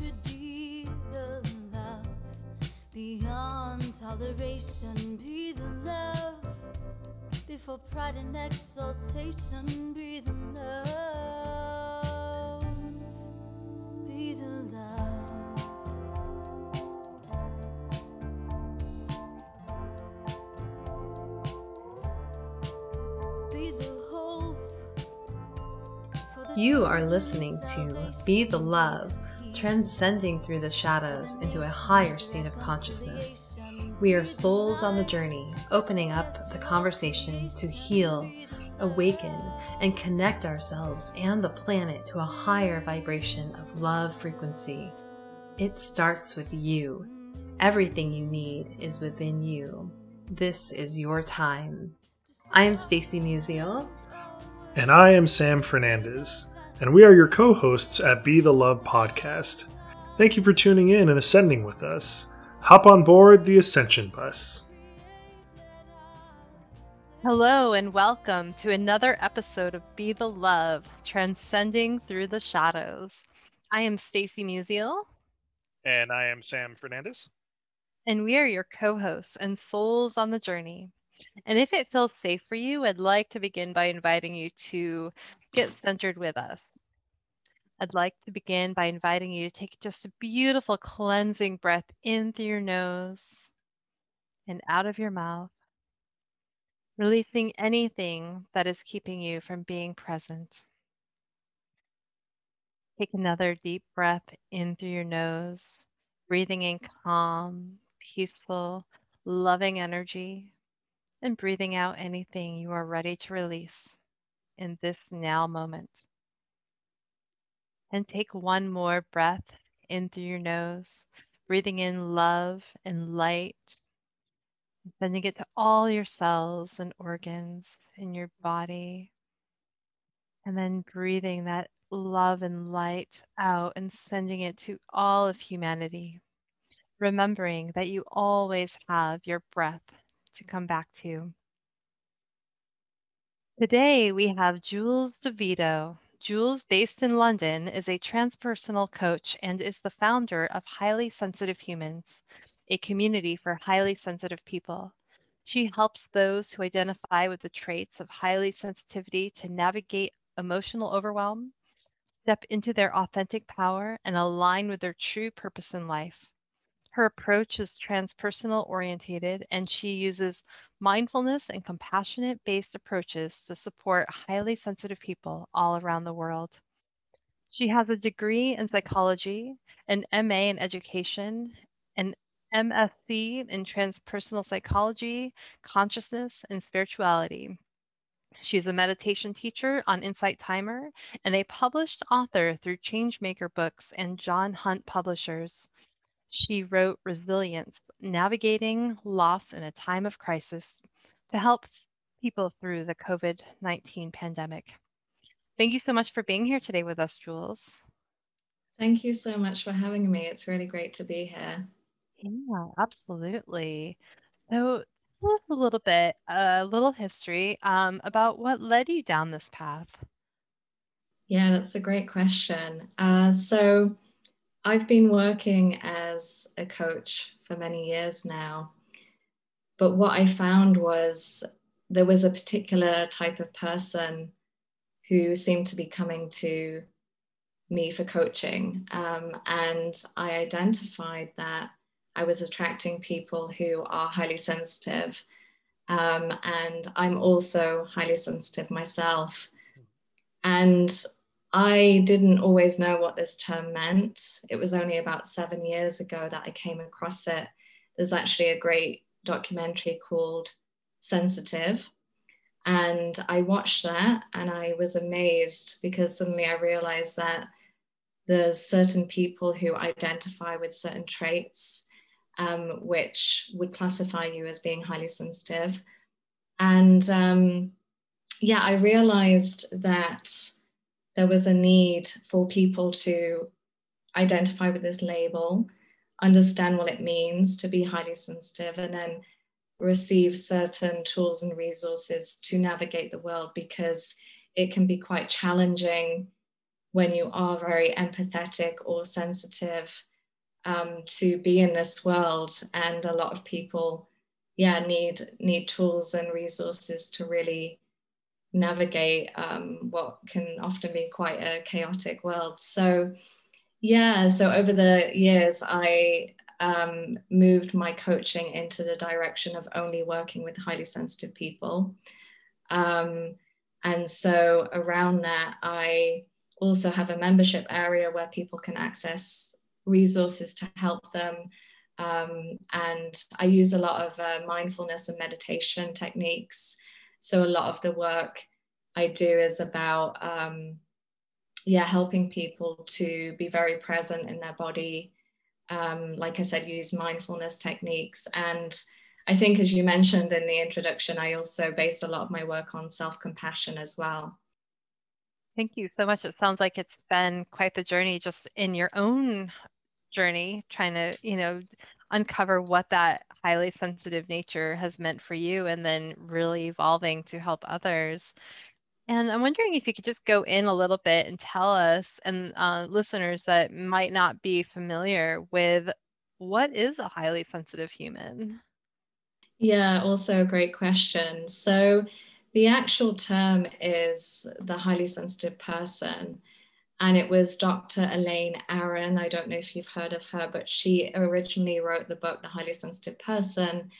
would be the love beyond toleration. Be the love before pride and exaltation. Be the love. Be the love. Be the hope. for the You are listening to Be the Love, transcending through the shadows into a higher state of consciousness. We are souls on the journey, opening up the conversation to heal, awaken, and connect ourselves and the planet to a higher vibration of love frequency. It starts with you. Everything you need is within you. This is your time. I am Stacy Musial. And I am Sam Fernandez, and we are your co hosts at Be the Love podcast. Thank you for tuning in and ascending with us. Hop on board the Ascension Bus. Hello and welcome to another episode of Be the Love, transcending through the shadows. I am Stacy Musial, And I am Sam Fernandez. and we are your co-hosts and souls on the journey. And if it feels safe for you, I'd like to begin by inviting you to get centered with us. I'd like to begin by inviting you to take just a beautiful cleansing breath in through your nose and out of your mouth, releasing anything that is keeping you from being present. Take another deep breath in through your nose, breathing in calm, peaceful, loving energy, and breathing out anything you are ready to release in this now moment. And take one more breath in through your nose, breathing in love and light, sending it to all your cells and organs in your body. And then breathing that love and light out and sending it to all of humanity. Remembering that you always have your breath to come back to. Today we have Jules De Vitto. Jules, based in London, is a transpersonal coach and is the founder of Highly Sensitive Humans, a community for highly sensitive people. She helps those who identify with the traits of highly sensitivity to navigate emotional overwhelm, step into their authentic power, and align with their true purpose in life. Her approach is transpersonal orientated, and she uses mindfulness and compassionate based approaches to support highly sensitive people all around the world. She has a degree in psychology, an MA in education, an MSc in transpersonal psychology, consciousness, and spirituality. She's a meditation teacher on Insight Timer and a published author through Changemaker Books and John Hunt Publishers. She wrote Resilience Navigating Loss in a Time of Crisis to help people through the COVID 19 pandemic. Thank you so much for being here today with us, Jules. Thank you so much for having me. It's really great to be here. Yeah, absolutely. So, tell us a little bit, a little history um, about what led you down this path. Yeah, that's a great question. Uh, so, I've been working as a coach for many years now. But what I found was there was a particular type of person who seemed to be coming to me for coaching. Um, and I identified that I was attracting people who are highly sensitive. Um, and I'm also highly sensitive myself. And I didn't always know what this term meant. It was only about seven years ago that I came across it. There's actually a great documentary called Sensitive. And I watched that and I was amazed because suddenly I realized that there's certain people who identify with certain traits um, which would classify you as being highly sensitive. And um, yeah, I realized that there was a need for people to identify with this label, understand what it means to be highly sensitive, and then receive certain tools and resources to navigate the world because it can be quite challenging when you are very empathetic or sensitive um, to be in this world. And a lot of people, yeah, need need tools and resources to really navigate um, what can often be quite a chaotic world. So, yeah, so over the years, I um, moved my coaching into the direction of only working with highly sensitive people. Um, and so around that, I also have a membership area where people can access resources to help them. Um, and I use a lot of uh, mindfulness and meditation techniques. So a lot of the work I do is about, um, yeah, helping people to be very present in their body. Um, like I said, use mindfulness techniques. And I think, as you mentioned in the introduction, I also base a lot of my work on self compassion as well. Thank you so much. It sounds like it's been quite the journey just in your own journey, trying to, you know, uncover what that highly sensitive nature has meant for you and then really evolving to help others. And I'm wondering if you could just go in a little bit and tell us and uh, listeners that might not be familiar with what is a highly sensitive human? Yeah, also a great question. So, the actual term is the highly sensitive person. And it was Dr. Elaine Aron. I don't know if you've heard of her, but she originally wrote the book, The Highly Sensitive Person,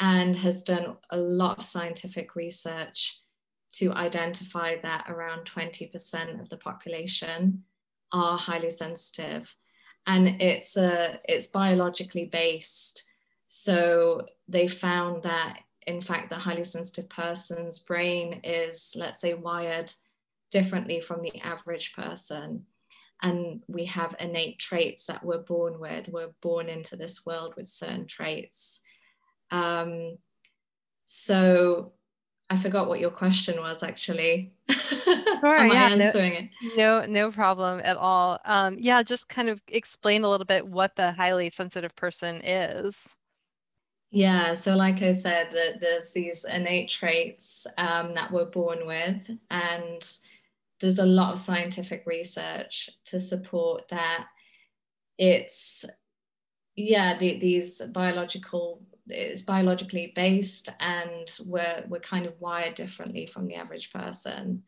and has done a lot of scientific research to identify that around 20% of the population are highly sensitive. And it's, a, it's biologically based. So they found that in fact, the highly sensitive person's brain is, let's say, wired differently from the average person. And we have innate traits that we're born with. We're born into this world with certain traits. Um, so I forgot what your question was actually. Sure, Am yeah, I answering no, it? No, no problem at all. Um, yeah, just kind of explain a little bit what the highly sensitive person is. Yeah, so like I said, that there's these innate traits um, that we're born with, and there's a lot of scientific research to support that. It's yeah, the, these biological it's biologically based, and we're we're kind of wired differently from the average person.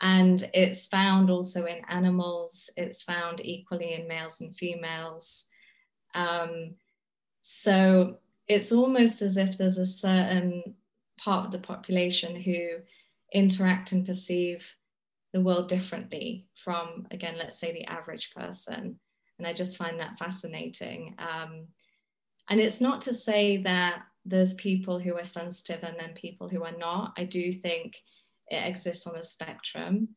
And it's found also in animals. It's found equally in males and females. Um, so it's almost as if there's a certain part of the population who interact and perceive the world differently from, again, let's say the average person. And I just find that fascinating. Um, and it's not to say that there's people who are sensitive and then people who are not. I do think it exists on a spectrum.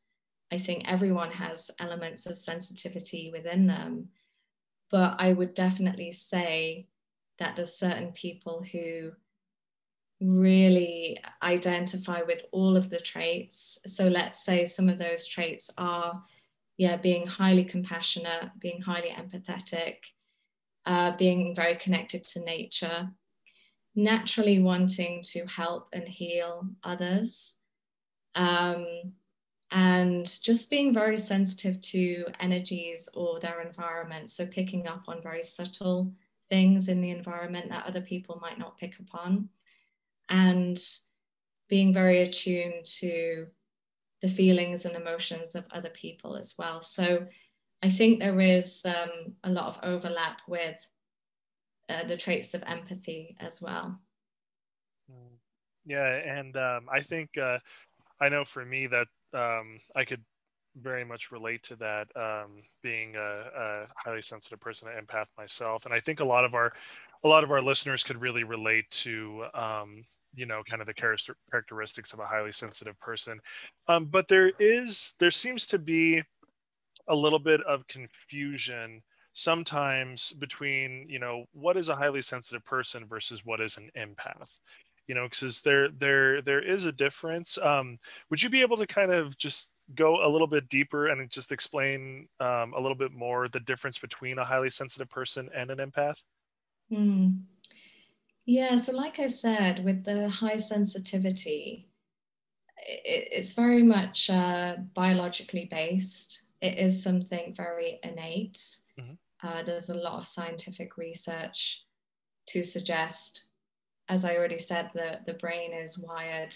I think everyone has elements of sensitivity within them. But I would definitely say that there's certain people who really identify with all of the traits. So let's say some of those traits are, yeah, being highly compassionate, being highly empathetic, uh, being very connected to nature, naturally wanting to help and heal others, um, and just being very sensitive to energies or their environment. So picking up on very subtle things in the environment that other people might not pick up on and being very attuned to the feelings and emotions of other people as well so i think there is um, a lot of overlap with uh, the traits of empathy as well mm. yeah and um, i think uh, i know for me that um, i could very much relate to that um, being a, a, highly sensitive person an empath myself and i think a lot of our a lot of our listeners could really relate to um, you know kind of the characteristics of a highly sensitive person. Um, but there is there seems to be a little bit of confusion sometimes between you know what is a highly sensitive person versus what is an empath? You know because there there there is a difference. Um, would you be able to kind of just go a little bit deeper and just explain um, a little bit more the difference between a highly sensitive person and an empath? Mm. Yeah so like i said with the high sensitivity it's very much uh, biologically based it is something very innate. Mhm. Uh, there's a lot of scientific research to suggest, as I already said, that the brain is wired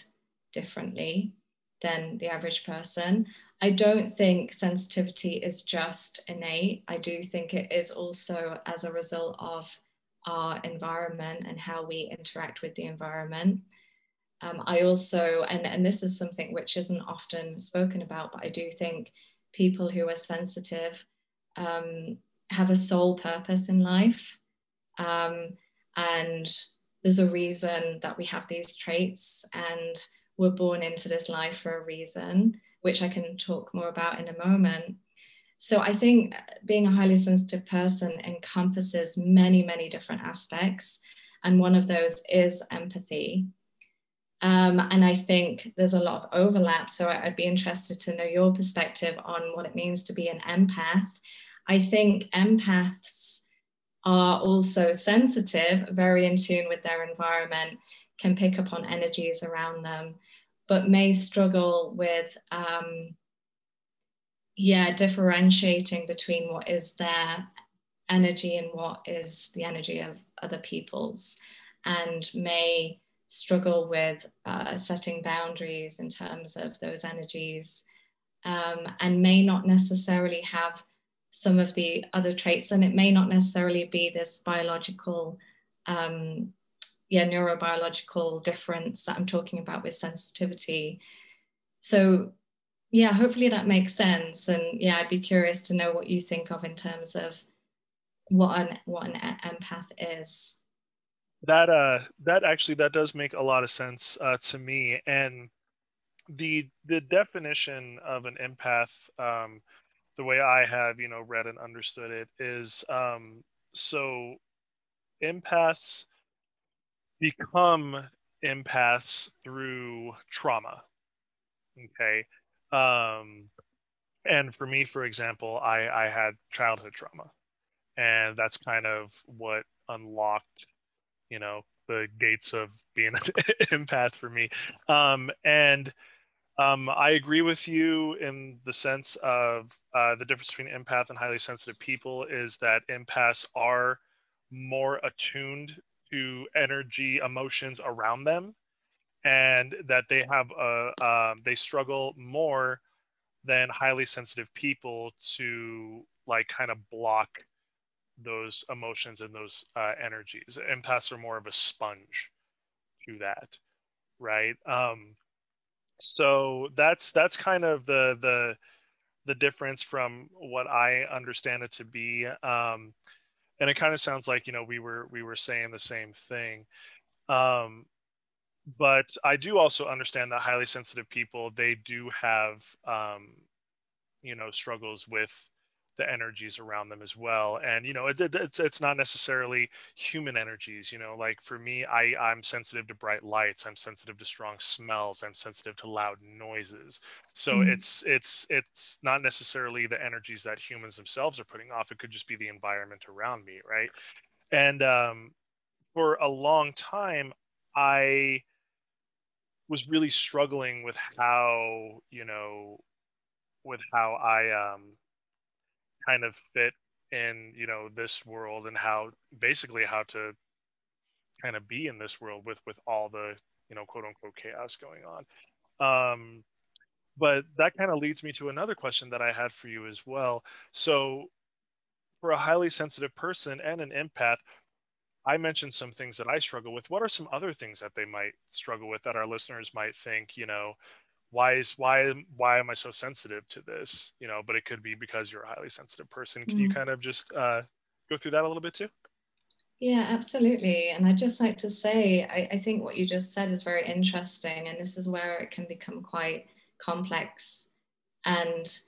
differently than the average person. I don't think sensitivity is just innate. I do think it is also as a result of our environment and how we interact with the environment. Um, I also, and, and this is something which isn't often spoken about, but I do think people who are sensitive um, have a sole purpose in life. Um, and there's a reason that we have these traits, and we're born into this life for a reason, which I can talk more about in a moment. So I think being a highly sensitive person encompasses many, many different aspects. And one of those is empathy. Um, and I think there's a lot of overlap. So I'd be interested to know your perspective on what it means to be an empath. I think empaths are also sensitive, very in tune with their environment, can pick up on energies around them, but may struggle with, um, yeah, differentiating between what is their energy and what is the energy of other people's, and may struggle with uh, setting boundaries in terms of those energies um, and may not necessarily have some of the other traits. And it may not necessarily be this biological um, yeah neurobiological difference that i'm talking about with sensitivity. So yeah hopefully that makes sense. And yeah i'd be curious to know what you think of in terms of what an what an empath is. That uh that actually that does make a lot of sense uh, to me. And the the definition of an empath um the way i have you know read and understood it is um so empaths become empaths through trauma okay um and for me for example i i had childhood trauma. And that's kind of what unlocked you know the gates of being an empath for me. Um, and um, i agree with you in the sense of uh, the difference between empath and highly sensitive people is that empaths are more attuned to energy emotions around them and that they have a um, they struggle more than highly sensitive people to like kind of block those emotions and those uh, energies. Empaths are more of a sponge to that, right? Um, so that's that's kind of the the the difference from what I understand it to be. Um, and it kind of sounds like you know we were we were saying the same thing. Um, but I do also understand that highly sensitive people they do have um, you know struggles with the energies around them as well. And you know it, it, it's it's not necessarily human energies you know like for me i i'm sensitive to bright lights i'm sensitive to strong smells i'm sensitive to loud noises. So mm. it's it's it's not necessarily the energies that humans themselves are putting off it could just be the environment around me right? And um for a long time i was really struggling with how you know with how i um kind of fit in you know this world and how basically how to kind of be in this world with with all the you know quote unquote chaos going on. Um but that kind of leads me to another question that i had for you as well. So for a highly sensitive person and an empath i mentioned some things that i struggle with what are some other things that they might struggle with that our listeners might think you know why is why why am I so sensitive to this? You know, but it could be because you're a highly sensitive person. Can mm. you kind of just uh, go through that a little bit too? Yeah, absolutely. And I'd just like to say, I, I think what you just said is very interesting. And this is where it can become quite complex and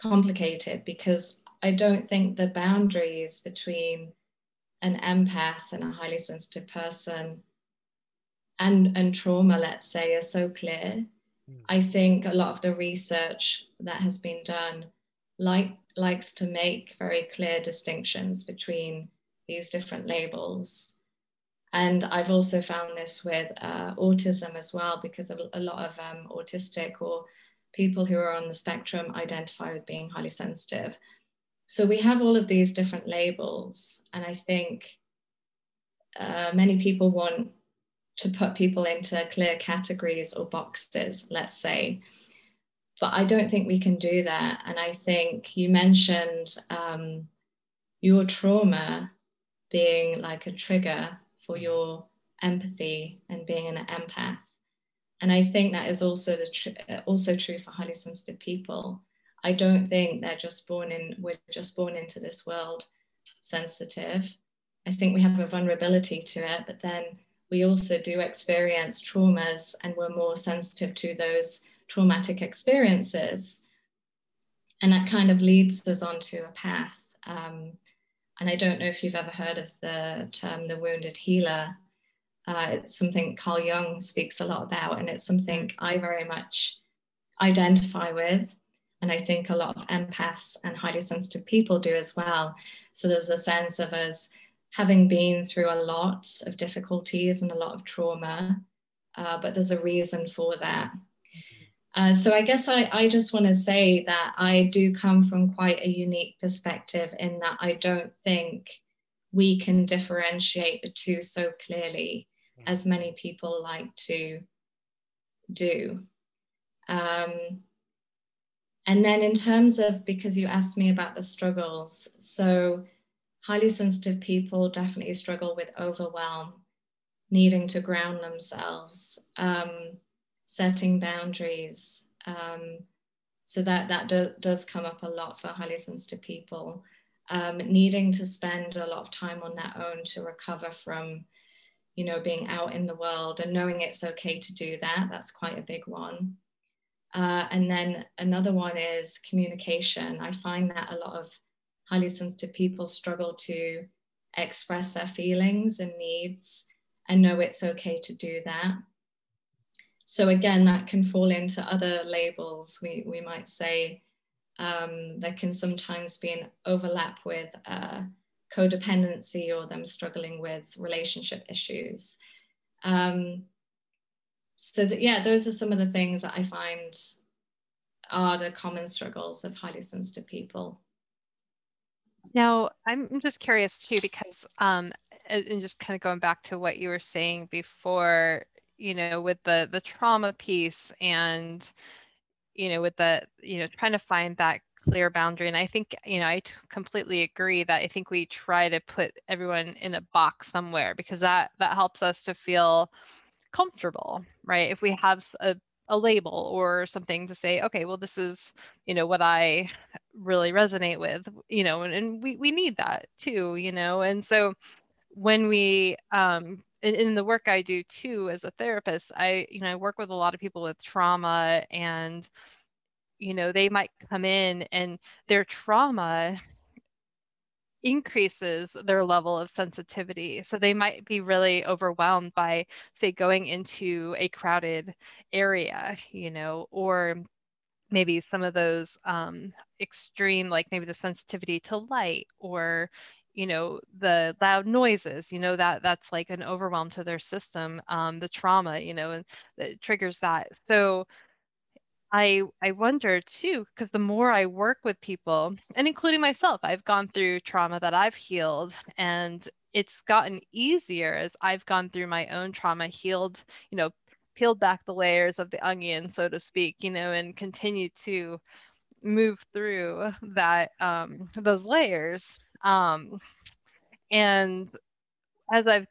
complicated because I don't think the boundaries between an empath and a highly sensitive person and, and trauma, let's say, are so clear I think a lot of the research that has been done like likes to make very clear distinctions between these different labels. And I've also found this with uh, autism as well, because a, a lot of um, autistic or people who are on the spectrum identify with being highly sensitive. So we have all of these different labels, and I think uh, many people want to put people into clear categories or boxes, let's say. But I don't think we can do that. And I think you mentioned um, your trauma being like a trigger for your empathy and being an empath. And I think that is also the tr- also true for highly sensitive people. I don't think they're just born in we're just born into this world sensitive. I think we have a vulnerability to it, but then we also do experience traumas and we're more sensitive to those traumatic experiences. And that kind of leads us onto a path. Um, and I don't know if you've ever heard of the term the wounded healer. Uh, it's something Carl Jung speaks a lot about, and it's something I very much identify with. And I think a lot of empaths and highly sensitive people do as well. So there's a sense of us having been through a lot of difficulties and a lot of trauma, uh, but there's a reason for that. Uh, so I guess I, I just want to say that I do come from quite a unique perspective in that I don't think we can differentiate the two so clearly as many people like to do. Um, and then in terms of, because you asked me about the struggles, so highly sensitive people definitely struggle with overwhelm, needing to ground themselves, um, setting boundaries. Um, so that that do, does come up a lot for highly sensitive people. Um, needing to spend a lot of time on their own to recover from, you know, being out in the world and knowing it's okay to do that. That's quite a big one. Uh, and then another one is communication. I find that a lot of highly sensitive people struggle to express their feelings and needs and know it's okay to do that. So again, that can fall into other labels. We, we might say um, there can sometimes be an overlap with uh, codependency or them struggling with relationship issues. Um, so yeah, those are some of the things that I find are the common struggles of highly sensitive people. Now, I'm just curious too, because, um, and just kind of going back to what you were saying before, you know, with the the trauma piece and, you know, with the, you know, trying to find that clear boundary. And I think, you know, I completely agree that I think we try to put everyone in a box somewhere because that that helps us to feel comfortable, right? If we have a a label or something to say, okay, well, this is, you know, what I really resonate with, you know, and, and we, we need that too, you know, and so when we, um, in, in the work I do too as a therapist, I, you know, I work with a lot of people with trauma and, you know, they might come in and their trauma increases their level of sensitivity. So they might be really overwhelmed by, say, going into a crowded area, you know, or maybe some of those um, extreme, like maybe the sensitivity to light or, you know, the loud noises, you know, that that's like an overwhelm to their system, um, the trauma, you know, and that triggers that. So I I wonder too, because the more I work with people, and including myself, I've gone through trauma that I've healed, and it's gotten easier as I've gone through my own trauma, healed, you know, peeled back the layers of the onion, so to speak, you know, and continue to move through that um, those layers. Um, and as I've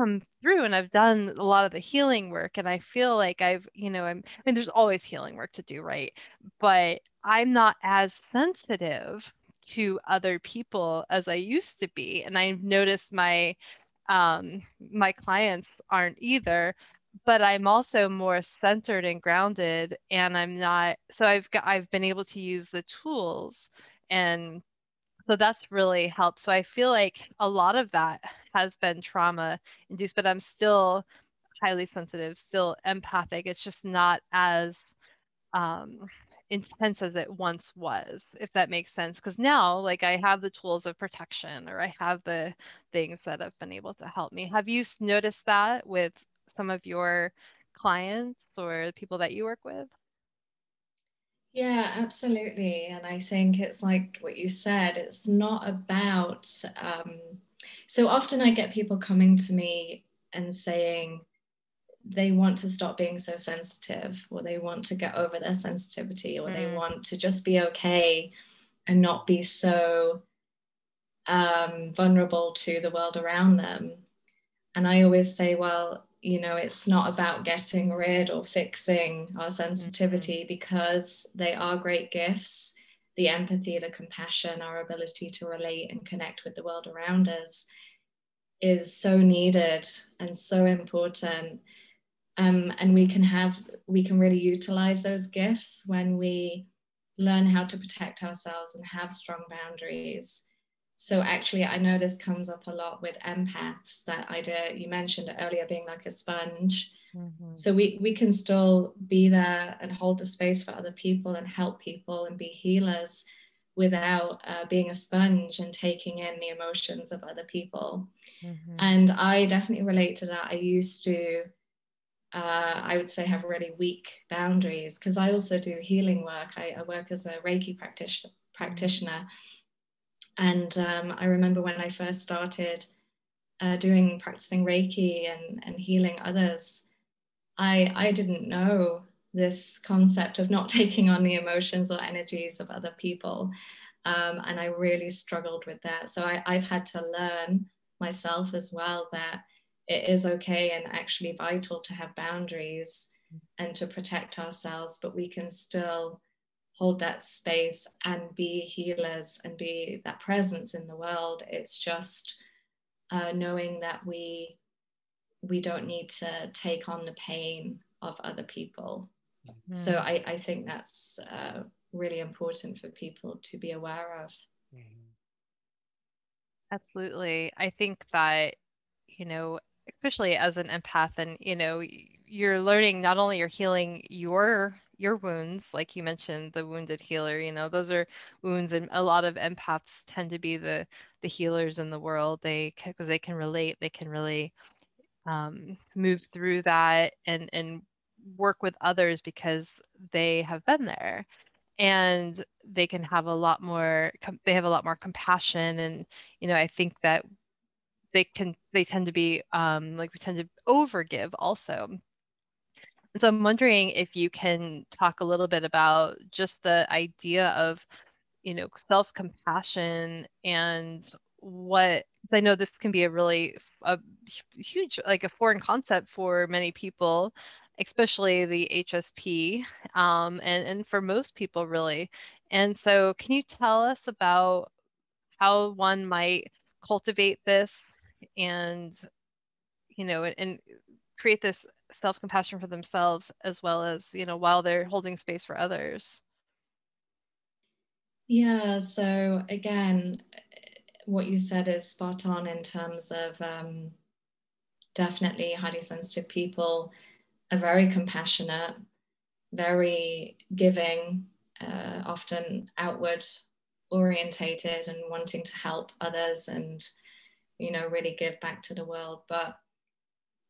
come through and I've done a lot of the healing work and I feel like I've, you know, I'm I mean there's always healing work to do, right? But I'm not as sensitive to other people as I used to be. And I've noticed my um my clients aren't either, but I'm also more centered and grounded and I'm not so I've got I've been able to use the tools and so that's really helped. So I feel like a lot of that has been trauma induced, but I'm still highly sensitive, still empathic. It's just not as um, intense as it once was, if that makes sense. Because now, like, I have the tools of protection or I have the things that have been able to help me. Have you noticed that with some of your clients or people that you work with? Yeah, absolutely. And I think it's like what you said, it's not about. Um, so often I get people coming to me and saying they want to stop being so sensitive, or they want to get over their sensitivity, or mm. they want to just be okay and not be so um, vulnerable to the world around them. And I always say, well, you know, it's not about getting rid or fixing our sensitivity mm-hmm. because they are great gifts. The empathy, the compassion, our ability to relate and connect with the world around us is so needed and so important. Um, and we can have, we can really utilize those gifts when we learn how to protect ourselves and have strong boundaries so actually i know this comes up a lot with empaths that idea you mentioned earlier being like a sponge mm-hmm. so we we can still be there and hold the space for other people and help people and be healers without uh, being a sponge and taking in the emotions of other people mm-hmm. and i definitely relate to that i used to uh, I would say have really weak boundaries because I also do healing work. I, I work as a Reiki practitioner, mm-hmm. practitioner and um, I remember when I first started uh, doing practicing Reiki and, and healing others, I, I didn't know this concept of not taking on the emotions or energies of other people. Um, and I really struggled with that. So I, I've had to learn myself as well that it is okay and actually vital to have boundaries and to protect ourselves, but we can still hold that space and be healers and be that presence in the world. It's just uh, knowing that we we don't need to take on the pain of other people. Mm-hmm. So I, I think that's uh, really important for people to be aware of. Mm-hmm. Absolutely. I think that, you know, especially as an empath and, you know, you're learning not only you're healing your your wounds, like you mentioned, the wounded healer, you know, those are wounds, and a lot of empaths tend to be the the healers in the world. They because they can relate, they can really um, move through that and and work with others because they have been there. And they can have a lot more they have a lot more compassion and you know i think that they can they tend to be um like we tend to overgive also. And so I'm wondering if you can talk a little bit about just the idea of, you know, self-compassion and what I know this can be a really a huge like a foreign concept for many people, especially the HSP, um, and and for most people really. And so, can you tell us about how one might cultivate this and you know and, and create this self-compassion for themselves as well as you know while they're holding space for others yeah so again what you said is spot on in terms of um, definitely highly sensitive people are very compassionate very giving uh, often outward orientated and wanting to help others and you know really give back to the world but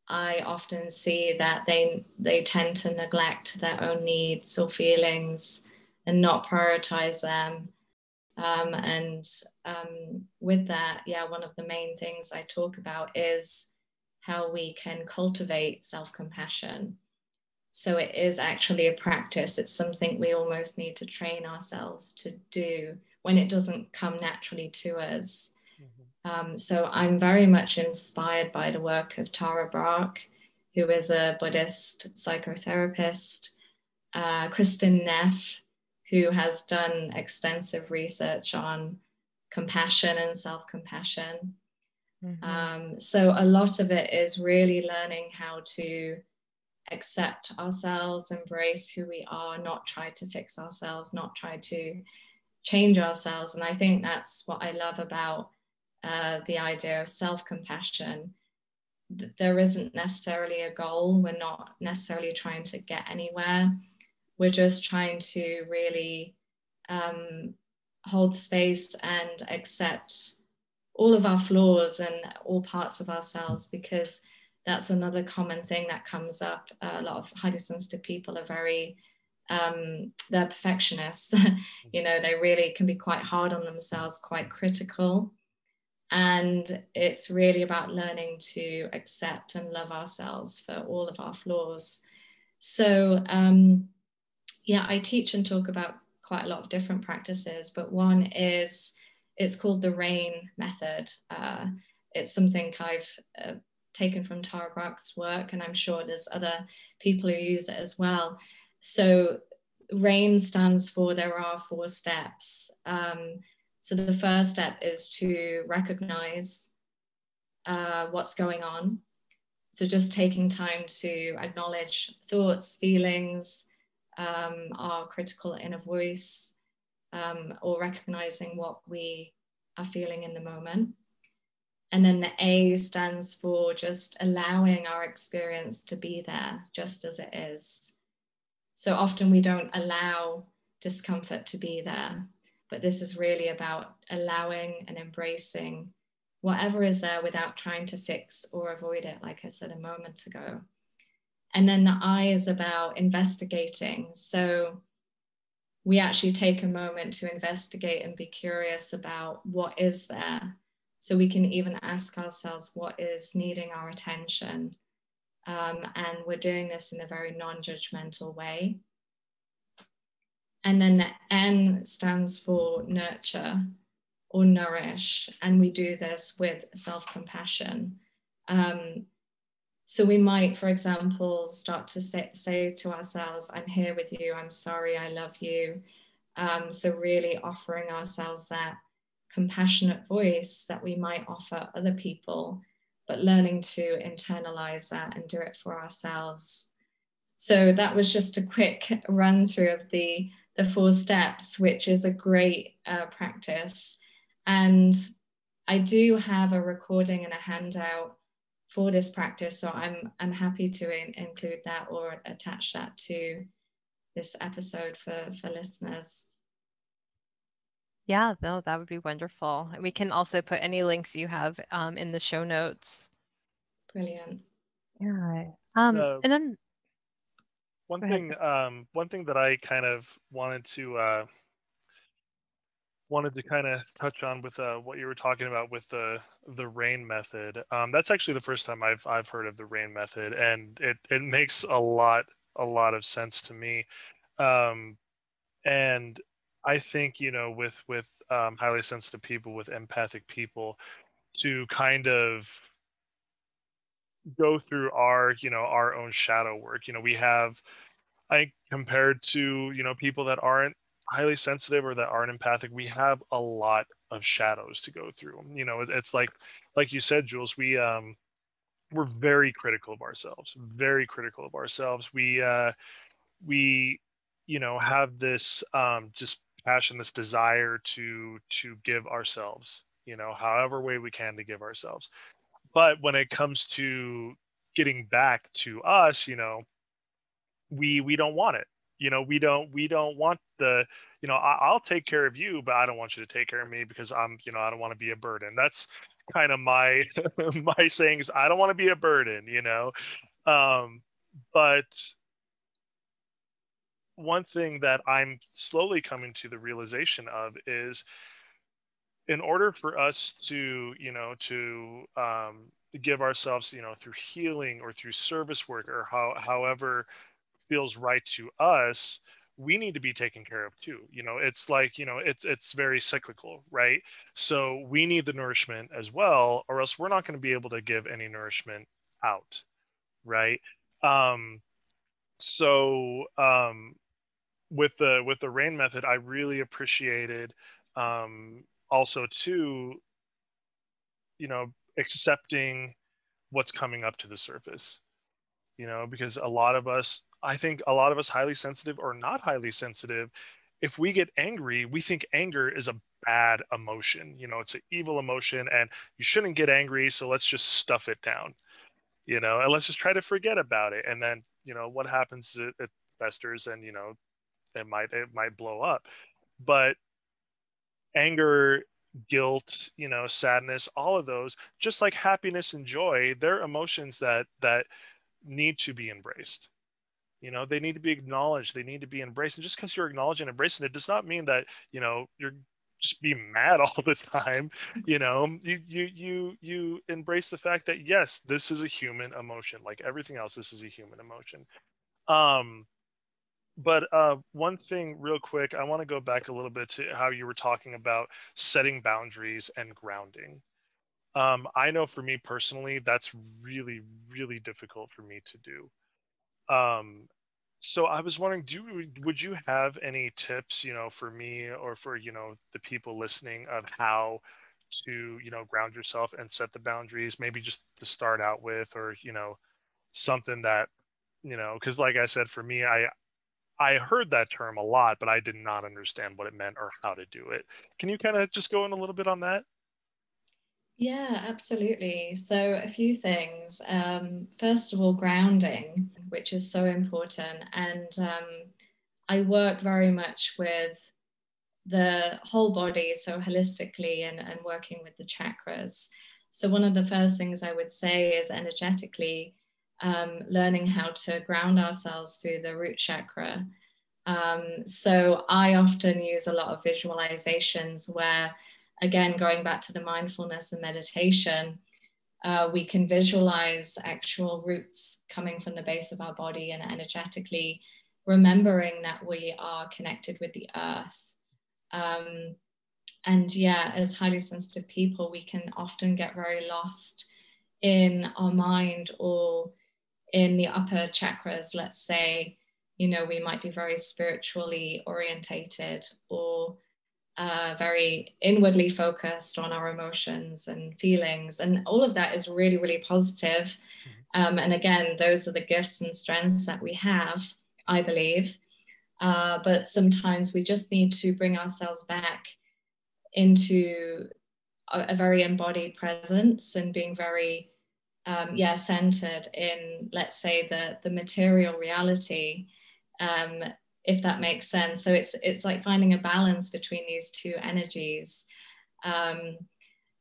I often see that they they tend to neglect their own needs or feelings and not prioritize them. Um, and um, with that, yeah, one of the main things I talk about is how we can cultivate self compassion. So it is actually a practice. It's something we almost need to train ourselves to do when it doesn't come naturally to us. Um, so I'm very much inspired by the work of Tara Brach, who is a Buddhist psychotherapist, uh, Kristin Neff, who has done extensive research on compassion and self compassion. Mm-hmm. Um, so a lot of it is really learning how to accept ourselves, embrace who we are, not try to fix ourselves, not try to change ourselves. And I think that's what I love about uh, the idea of self compassion. There isn't necessarily a goal. We're not necessarily trying to get anywhere. We're just trying to really um, hold space and accept all of our flaws and all parts of ourselves because that's another common thing that comes up. A lot of highly sensitive people are very um, they're perfectionists. you know, they really can be quite hard on themselves, quite critical. And it's really about learning to accept and love ourselves for all of our flaws. So, um, yeah, I teach and talk about quite a lot of different practices, but one is it's called the RAIN method. Uh, it's something I've uh, taken from Tara Brach's work, and I'm sure there's other people who use it as well. So RAIN stands for there are four steps. Um, so the first step is to recognize uh, what's going on. So just taking time to acknowledge thoughts, feelings, um, our critical inner voice, um, or recognizing what we are feeling in the moment. And then the A stands for just allowing our experience to be there just as it is. So often we don't allow discomfort to be there, but this is really about allowing and embracing whatever is there without trying to fix or avoid it, like I said a moment ago. And then the I is about investigating. So we actually take a moment to investigate and be curious about what is there. So we can even ask ourselves what is needing our attention um, and we're doing this in a very non judgmental way. And then the N stands for nurture or nourish. And we do this with self compassion. Um, so we might, for example, start to say, say, to ourselves, I'm here with you, I'm sorry, I love you. Um, so really offering ourselves that compassionate voice that we might offer other people but learning to internalize that and do it for ourselves. So that was just a quick run through of the, the four steps, which is a great uh, practice. And I do have a recording and a handout for this practice. So I'm, I'm happy to in, include that or attach that to this episode for, for listeners. Yeah, no, that would be wonderful. We can also put any links you have um, in the show notes. Brilliant. Yeah. Um, Uh, and then One thing, um, one thing that I kind of wanted to uh, wanted to kind of touch on with uh, what you were talking about with the the rain method. Um, that's actually the first time I've I've heard of the rain method, and it it makes a lot a lot of sense to me. Um, and I think you know with with um, highly sensitive people, with empathic people, to kind of go through our you know our own shadow work. You know we have I compared to you know people that aren't highly sensitive or that aren't empathic, we have a lot of shadows to go through. You know, it's like like you said, Jules, we um we're very critical of ourselves, very critical of ourselves. We uh we you know have this um just passion, this desire to to give ourselves, you know, however way we can to give ourselves. But when it comes to getting back to us, you know, we we don't want it you know we don't we don't want the you know I, i'll take care of you but i don't want you to take care of me because i'm you know i don't want to be a burden. That's kind of my my sayings. I don't want to be a burden you know? Um but one thing that i'm slowly coming to the realization of is in order for us to you know to um give ourselves you know through healing or through service work or how however feels right to us we need to be taken care of too you know? It's like you know it's it's very cyclical right? So we need the nourishment as well or else we're not going to be able to give any nourishment out right? Um so um with the with the rain method i really appreciated um also too you know accepting what's coming up to the surface you know? Because a lot of us i think a lot of us highly sensitive or not highly sensitive if we get angry we think anger is a bad emotion you know it's an evil emotion and you shouldn't get angry so let's just stuff it down you know and let's just try to forget about it. And then you know what happens is it, festers and you know it might it might blow up. But anger guilt you know sadness all of those just like happiness and joy they're emotions that that need to be embraced you know they need to be acknowledged they need to be embraced and just because you're acknowledging and embracing it does not mean that you know you're just be mad all the time you know? You you you you embrace the fact that yes this is a human emotion like everything else this is a human emotion. Um but uh, one thing real quick i want to go back a little bit to how you were talking about setting boundaries and grounding. Um, i know for me personally that's really really difficult for me to do um, so I was wondering, do would you have any tips, you know, for me or for you know the people listening of how to you know ground yourself and set the boundaries? Maybe just to start out with, or you know, something that you know, because like I said, for me, I I heard that term a lot, but I did not understand what it meant or how to do it. Can you kind of just go in a little bit on that? Yeah, absolutely. So, a few things. Um, first of all, grounding, which is so important. And um, I work very much with the whole body, so holistically, and, and working with the chakras. So, one of the first things I would say is energetically um, learning how to ground ourselves through the root chakra. Um, so, I often use a lot of visualizations where again, going back to the mindfulness and meditation, uh, we can visualize actual roots coming from the base of our body and energetically remembering that we are connected with the earth. Um, and yeah, as highly sensitive people, we can often get very lost in our mind or in the upper chakras, let's say, you know, we might be very spiritually orientated or uh, very inwardly focused on our emotions and feelings. And all of that is really, really positive. Mm-hmm. Um, and again, those are the gifts and strengths that we have, I believe. Uh, but sometimes we just need to bring ourselves back into a, a very embodied presence and being very, um, yeah, centered in, let's say, the, the material reality. Um, if that makes sense. So it's it's like finding a balance between these two energies. Um,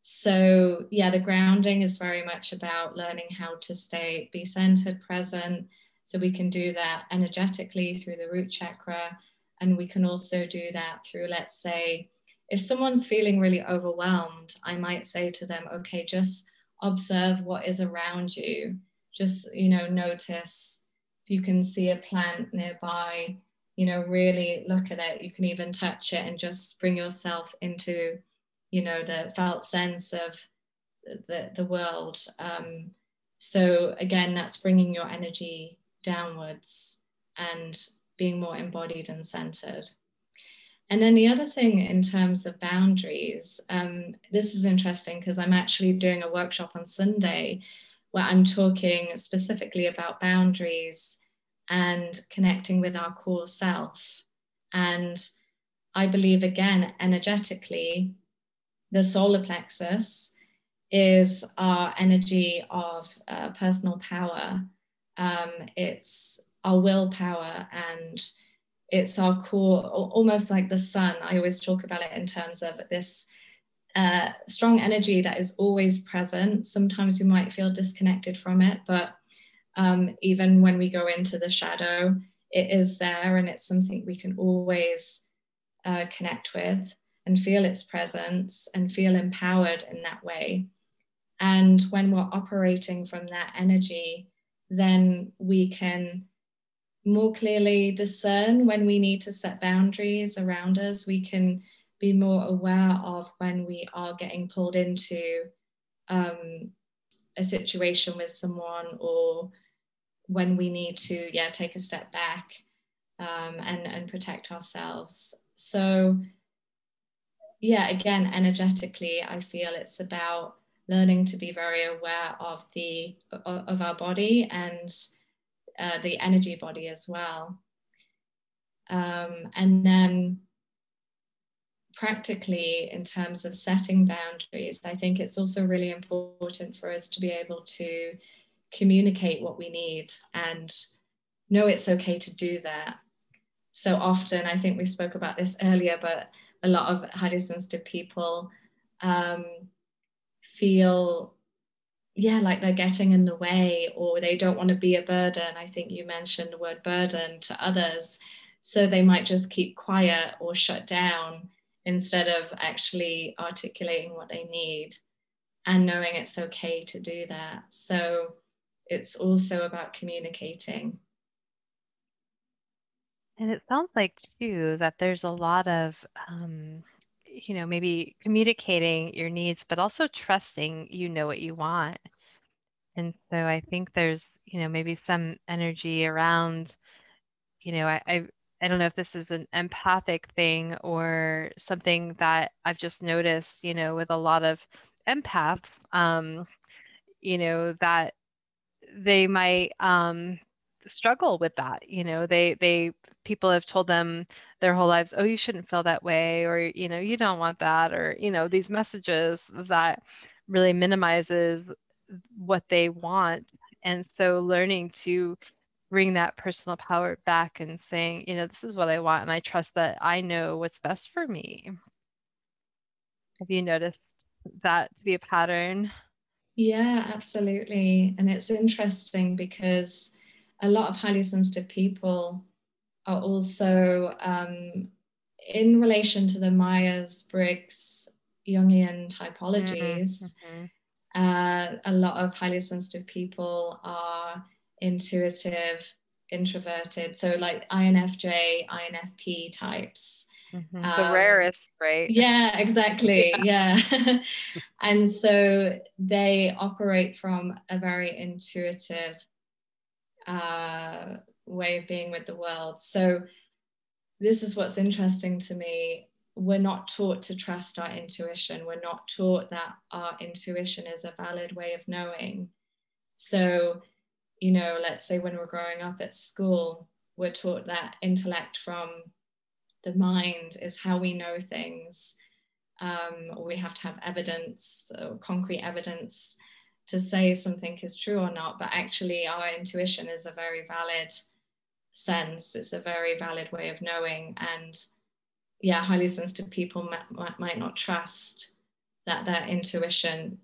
so yeah, the grounding is very much about learning how to stay, be centered, present. So we can do that energetically through the root chakra, and we can also do that through, let's say, if someone's feeling really overwhelmed, I might say to them, okay, just observe what is around you. Just you know, notice if you can see a plant nearby you know really look at it you can even touch it and just bring yourself into you know the felt sense of the, the world. Um, so again that's bringing your energy downwards and being more embodied and centered. And then the other thing in terms of boundaries um, this is interesting because i'm actually doing a workshop on sunday where i'm talking specifically about boundaries and connecting with our core self. And I believe, again, energetically, the solar plexus is our energy of uh, personal power. Um, it's our willpower and it's our core, almost like the sun. I always talk about it in terms of this uh, strong energy that is always present. Sometimes you might feel disconnected from it, but um, even when we go into the shadow, it is there and it's something we can always uh, connect with and feel its presence and feel empowered in that way. And when we're operating from that energy, then we can more clearly discern when we need to set boundaries around us. We can be more aware of when we are getting pulled into um, a situation with someone or when we need to yeah take a step back um, and and protect ourselves. So yeah again energetically i feel it's about learning to be very aware of the of our body and uh, the energy body as well. Um, and then practically in terms of setting boundaries i think it's also really important for us to be able to communicate what we need and know it's okay to do that so often i think we spoke about this earlier but a lot of highly sensitive people um, feel yeah, like they're getting in the way or they don't want to be a burden. I think you mentioned the word burden to others. So they might just keep quiet or shut down instead of actually articulating what they need and knowing it's okay to do that. So it's also about communicating. And it sounds like too that there's a lot of, um, you know, maybe communicating your needs, but also trusting you know what you want. And so I think there's, you know, maybe some energy around, you know, I, I I don't know if this is an empathic thing or something that I've just noticed, you know, with a lot of empaths, um, you know, that they might um, struggle with that. You know, they they people have told them their whole lives, oh, you shouldn't feel that way, or you know, you don't want that, or you know, these messages that really minimizes what they want. And so learning to bring that personal power back and saying, you know, this is what I want, and I trust that I know what's best for me. Have you noticed that to be a pattern? Yeah, absolutely. And it's interesting because a lot of highly sensitive people are also um, in relation to the Myers Briggs Jungian typologies. Mm-hmm. Uh, a lot of highly sensitive people are intuitive, introverted. So, like INFJ, INFP types. Mm-hmm. The um, rarest, right? Yeah, exactly. yeah. yeah. and so they operate from a very intuitive uh, way of being with the world. So, this is what's interesting to me. We're not taught to trust our intuition. We're not taught that our intuition is a valid way of knowing. So, you know, let's say when we're growing up at school, we're taught that intellect from the mind is how we know things, um, or we have to have evidence or concrete evidence to say something is true or not. But actually, our intuition is a very valid sense, it's a very valid way of knowing. And yeah, highly sensitive people might, might not trust that their intuition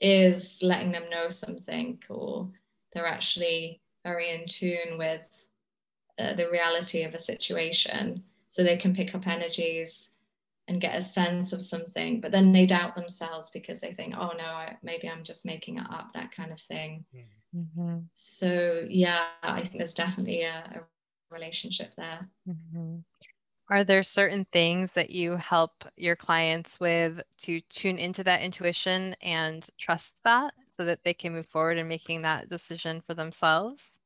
is letting them know something or they're actually very in tune with uh, the reality of a situation so they can pick up energies and get a sense of something but then they doubt themselves because they think oh no I, maybe i'm just making it up that kind of thing mm-hmm. so yeah i think there's definitely a, a relationship there mm-hmm. are there certain things that you help your clients with to tune into that intuition and trust that so that they can move forward in making that decision for themselves?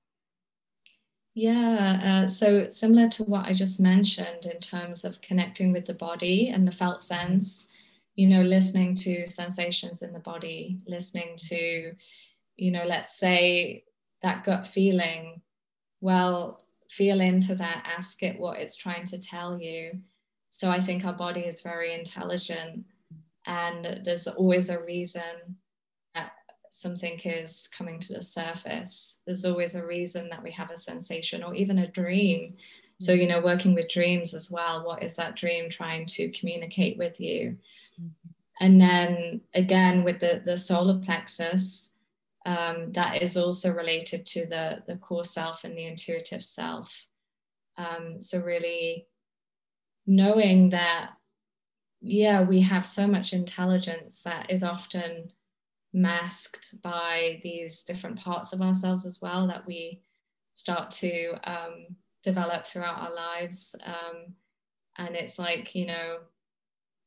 Yeah, uh, so similar to what I just mentioned in terms of connecting with the body and the felt sense, you know, listening to sensations in the body, listening to, you know, let's say that gut feeling. Well, feel into that, ask it what it's trying to tell you. So I think our body is very intelligent and there's always a reason something is coming to the surface. There's always a reason that we have a sensation or even a dream. So, you know, working with dreams as well, what is that dream trying to communicate with you? Mm-hmm. And then again, with the, the solar plexus, um, that is also related to the, the core self and the intuitive self. Um, so, really knowing that, yeah, we have so much intelligence that is often masked by these different parts of ourselves as well that we start to um, develop throughout our lives. Um, and it's like, you know,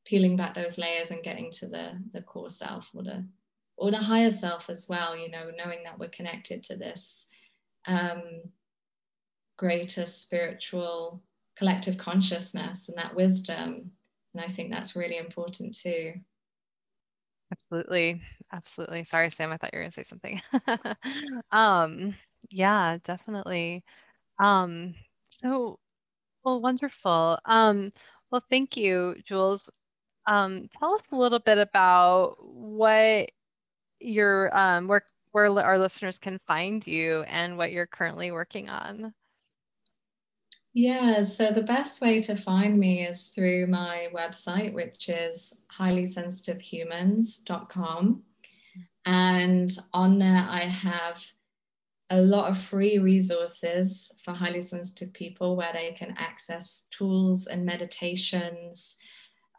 peeling back those layers and getting to the, the core self or the, or the higher self as well, you know, knowing that we're connected to this um, greater spiritual collective consciousness and that wisdom. And I think that's really important too. Absolutely. Absolutely. Sorry, Sam, I thought you were going to say something. um, yeah, definitely. Um, so, well, wonderful. Um, well, thank you, Jules. Um, tell us a little bit about what your um, work, where our listeners can find you and what you're currently working on. Yeah, so the best way to find me is through my website, which is highlysensitivehumans.com. And on there, I have a lot of free resources for highly sensitive people where they can access tools and meditations.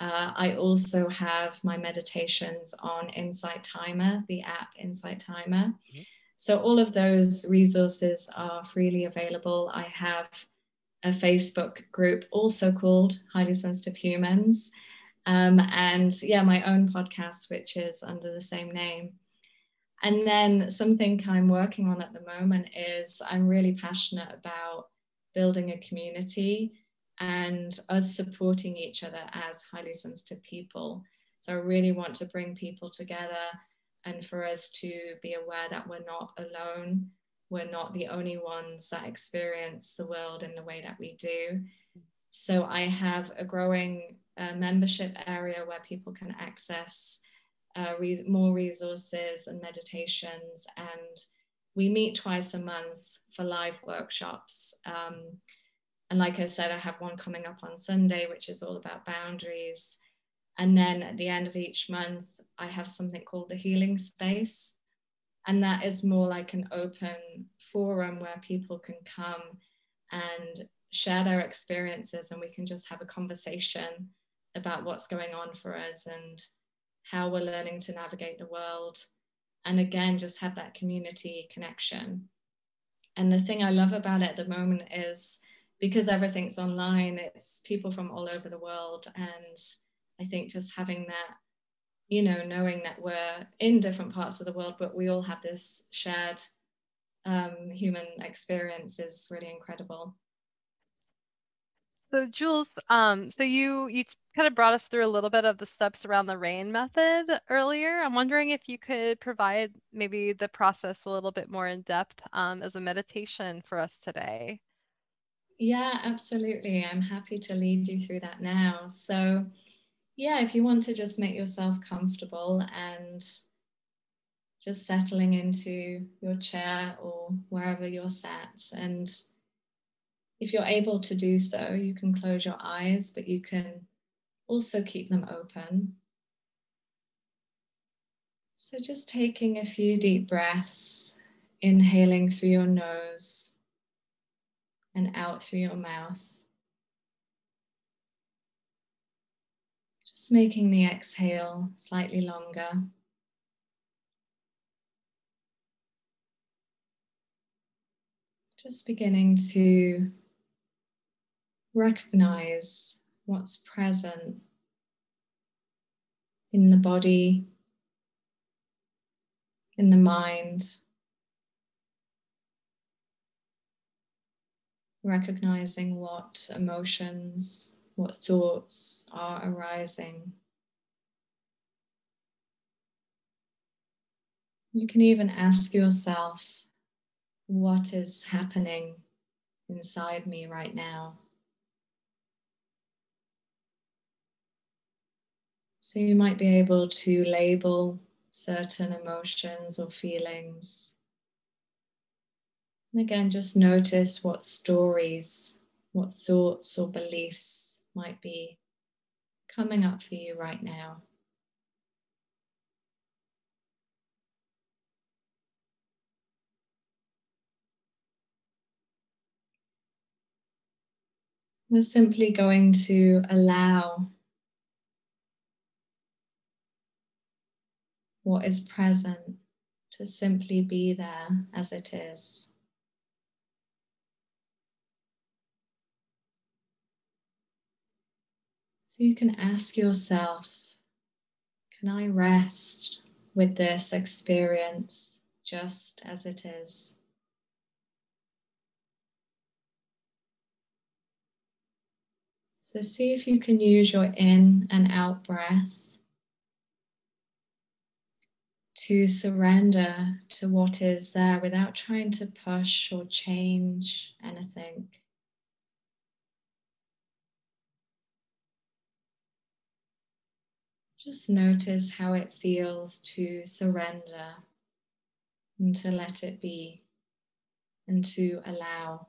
Uh, I also have my meditations on Insight Timer, the app Insight Timer. Mm-hmm. So, all of those resources are freely available. I have a Facebook group also called Highly Sensitive Humans. Um, and yeah, my own podcast, which is under the same name. And then something I'm working on at the moment is I'm really passionate about building a community and us supporting each other as highly sensitive people. So I really want to bring people together and for us to be aware that we're not alone. We're not the only ones that experience the world in the way that we do. So I have a growing uh, membership area where people can access uh, re- more resources and meditations. And we meet twice a month for live workshops. Um, and like I said, I have one coming up on Sunday, which is all about boundaries. And then at the end of each month, I have something called the healing space. And that is more like an open forum where people can come and share their experiences and we can just have a conversation about what's going on for us and how we're learning to navigate the world. And again, just have that community connection. And the thing I love about it at the moment is because everything's online, it's people from all over the world. And I think just having that, you know, knowing that we're in different parts of the world, but we all have this shared um, human experience is really incredible. So Jules, um, so you you kind of brought us through a little bit of the steps around the RAIN method earlier. I'm wondering if you could provide maybe the process a little bit more in depth um, as a meditation for us today. Yeah, absolutely. I'm happy to lead you through that now. So, yeah, if you want to just make yourself comfortable and just settling into your chair or wherever you're sat and if you're able to do so, you can close your eyes, but you can also keep them open. So, just taking a few deep breaths, inhaling through your nose and out through your mouth. Just making the exhale slightly longer. Just beginning to recognize what's present in the body, in the mind. Recognizing what emotions, what thoughts are arising. You can even ask yourself, what is happening inside me right now? So you might be able to label certain emotions or feelings. And again, just notice what stories, what thoughts or beliefs might be coming up for you right now. We're simply going to allow what is present to simply be there as it is. So you can ask yourself can I rest with this experience just as it is? So see if you can use your in and out breath to surrender to what is there without trying to push or change anything. Just notice how it feels to surrender and to let it be and to allow.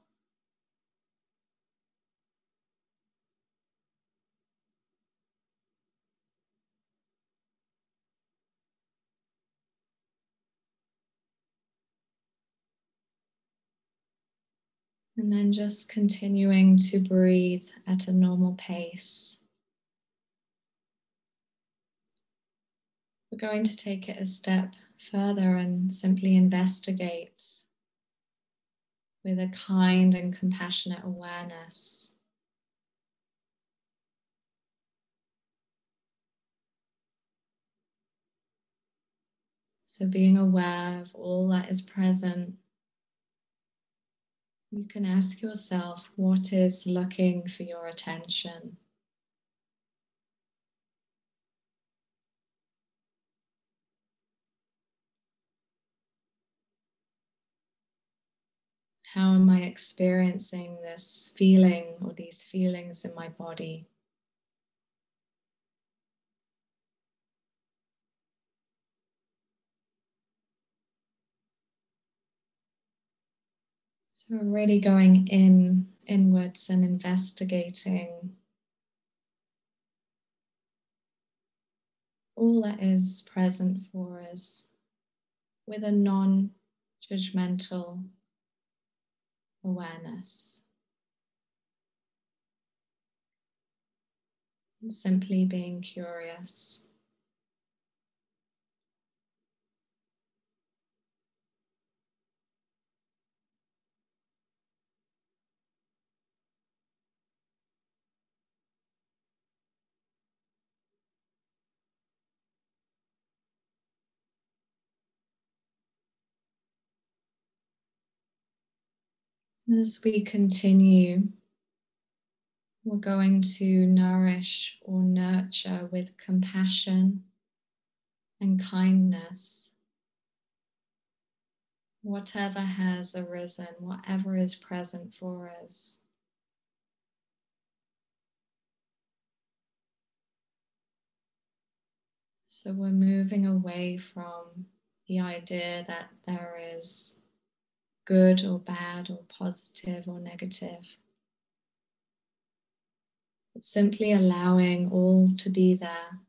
And then just continuing to breathe at a normal pace. We're going to take it a step further and simply investigate with a kind and compassionate awareness. So, being aware of all that is present, you can ask yourself what is looking for your attention. How am I experiencing this feeling or these feelings in my body? So we're really going in inwards and investigating all that is present for us with a non judgmental awareness. And simply being curious. As we continue, we're going to nourish or nurture with compassion and kindness whatever has arisen, whatever is present for us. So we're moving away from the idea that there is good or bad or positive or negative. But simply allowing all to be there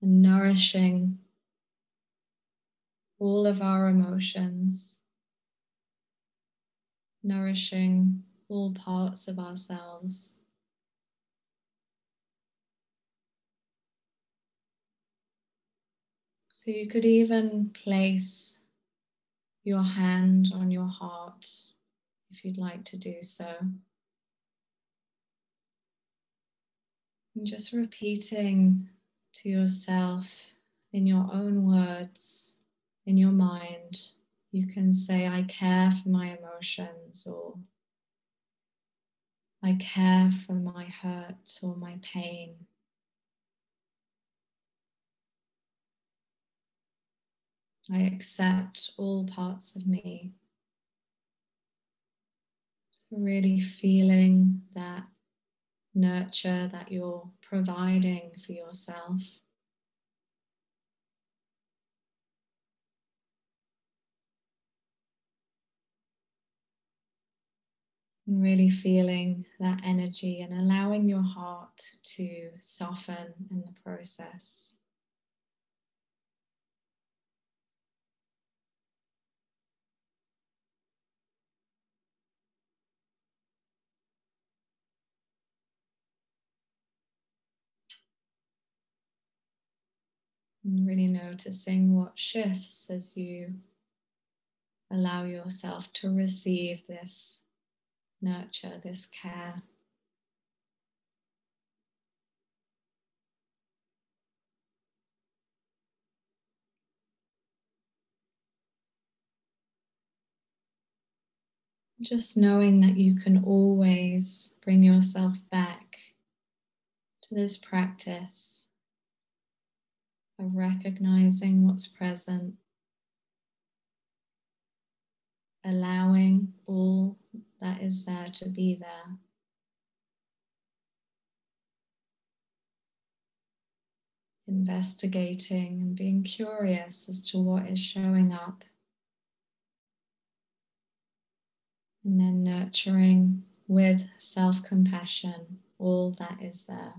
and nourishing all of our emotions, nourishing all parts of ourselves. So you could even place your hand on your heart if you'd like to do so. And just repeating to yourself in your own words, in your mind, you can say, I care for my emotions, or I care for my hurt or my pain. I accept all parts of me. So really feeling that nurture that you're providing for yourself. And really feeling that energy and allowing your heart to soften in the process. And really noticing what shifts as you allow yourself to receive this nurture, this care. Just knowing that you can always bring yourself back to this practice of recognizing what's present, allowing all that is there to be there. Investigating and being curious as to what is showing up. And then nurturing with self compassion all that is there.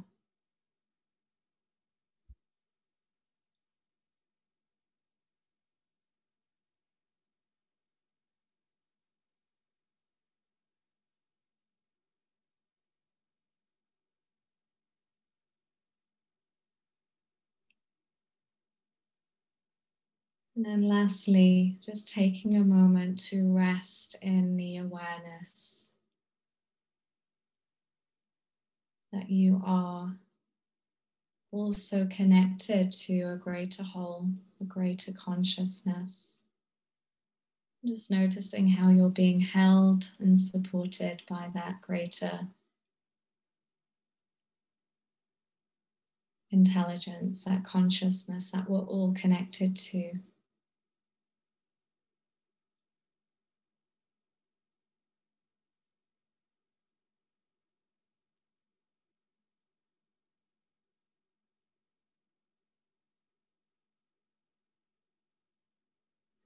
And then lastly, just taking a moment to rest in the awareness that you are also connected to a greater whole, a greater consciousness. Just noticing how you're being held and supported by that greater intelligence, that consciousness that we're all connected to.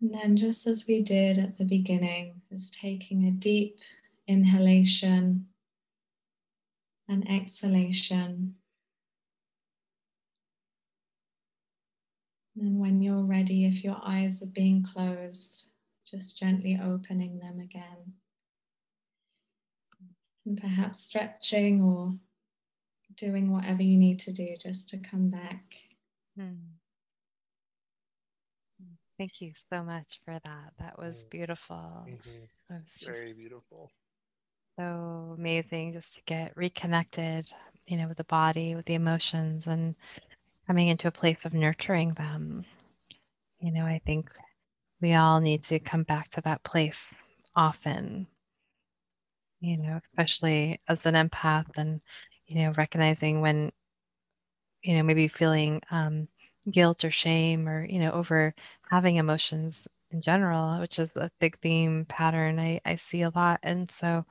And then, just as we did at the beginning, just taking a deep inhalation and exhalation. And when you're ready, if your eyes are being closed, just gently opening them again. And perhaps stretching or doing whatever you need to do just to come back. Hmm. Thank you so much for that. That was Mm. beautiful. Mhm. Was Very beautiful. so amazing just to get reconnected, you know, with the body, with the emotions, and coming into a place of nurturing them. You know, I think we all need to come back to that place often, you know, especially as an empath and, you know, recognizing when, you know, maybe feeling um, guilt or shame or, you know, over having emotions in general, which is a big theme pattern I, I see a lot. And so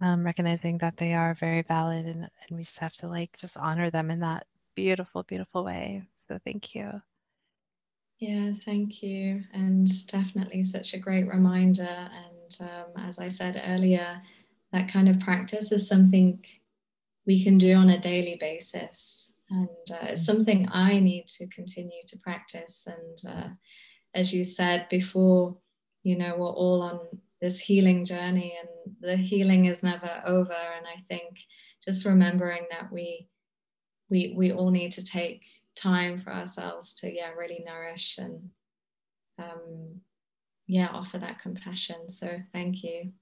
um, recognizing that they are very valid and, and we just have to like just honor them in that beautiful, beautiful way. So thank you. Yeah, thank you. And definitely such a great reminder. And um, as I said earlier, that kind of practice is something we can do on a daily basis. And uh, it's something I need to continue to practice. And uh, as you said before, you know, we're all on this healing journey and the healing is never over. And I think just remembering that we we we all need to take time for ourselves to yeah really nourish and um yeah offer that compassion so thank you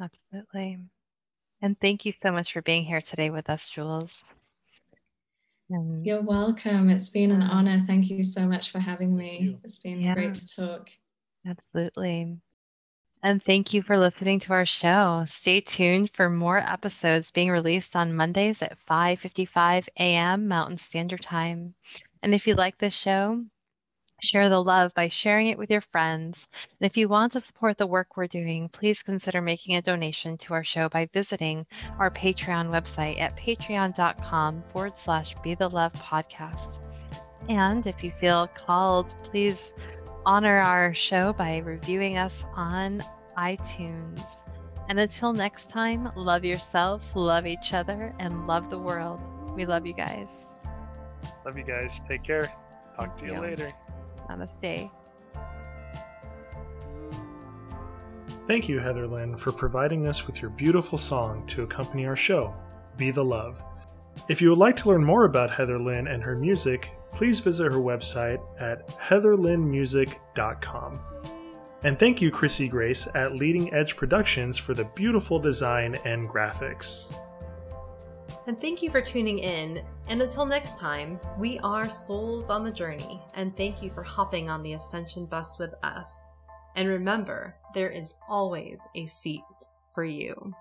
Absolutely. And thank you so much for being here today with us, Jules. And you're welcome it's been an honor thank you so much for having me it's been Yeah. great to talk Absolutely. And thank you for listening to our show. Stay tuned for more episodes being released on Mondays at 5:55 a.m. Mountain Standard Time. And if you like this show, share the love by sharing it with your friends. And if you want to support the work we're doing, please consider making a donation to our show by visiting our Patreon website at patreon.com forward slash be the love podcast. And if you feel called, please honor our show by reviewing us on iTunes. And until next time, love yourself, love each other, and love the world. We love you guys. Love you guys. Take care. Talk to you Yeah. later. Namaste. Thank you, Heather Lynn, for providing us with your beautiful song to accompany our show, Be the Love. If you would like to learn more about Heather Lynn and her music, please visit her website at heatherlynnmusic.com. And thank you, Chrissy Grace at Leading Edge Productions for the beautiful design and graphics. And thank you for tuning in. And until next time, we are souls on the journey. And thank you for hopping on the Ascension bus with us. And remember, there is always a seat for you.